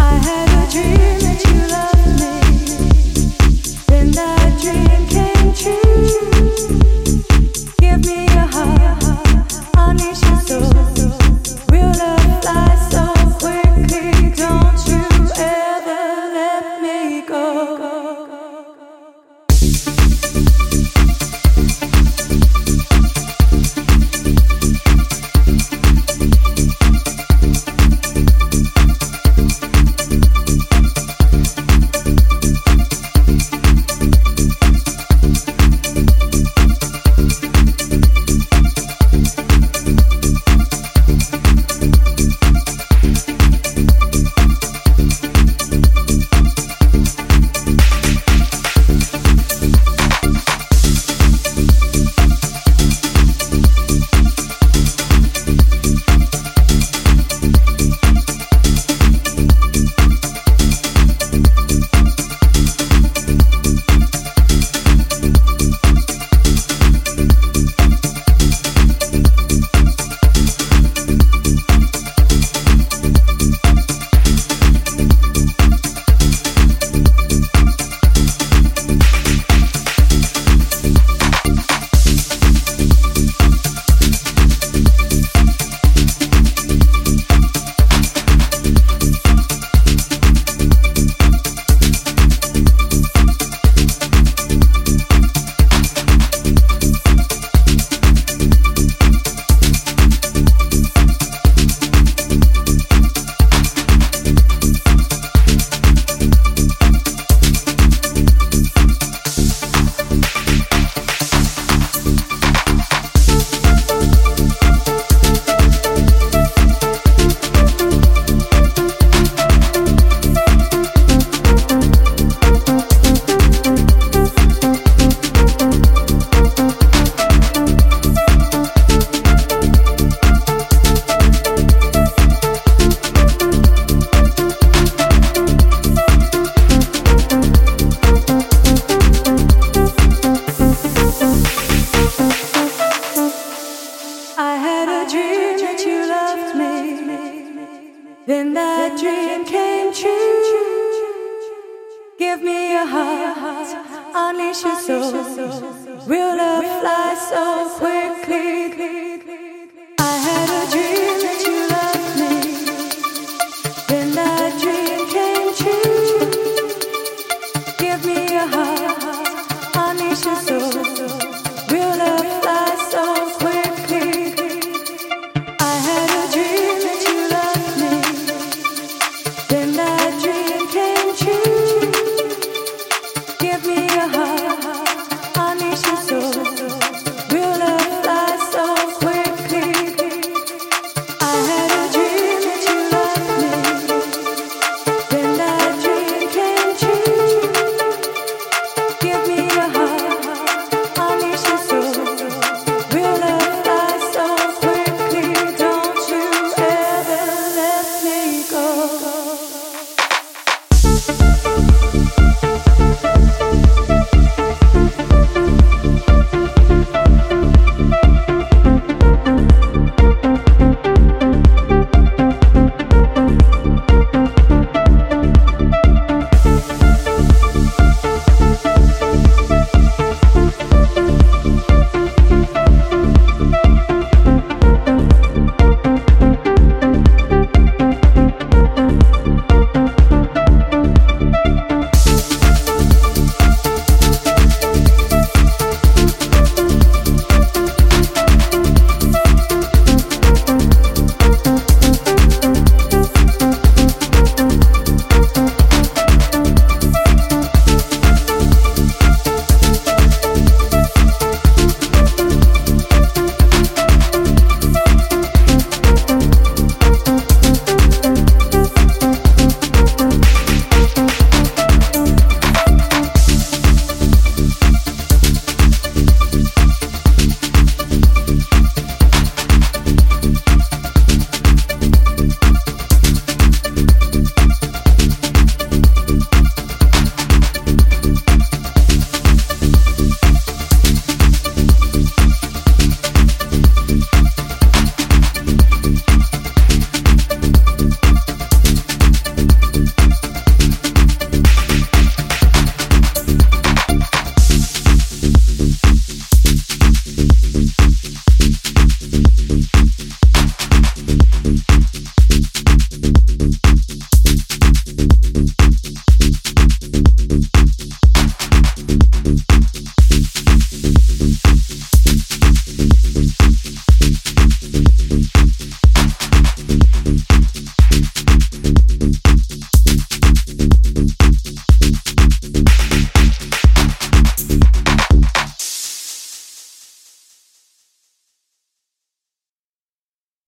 I had a dream. Then that dream came true. Give me your heart, unleash your soul. Will love fly so quickly?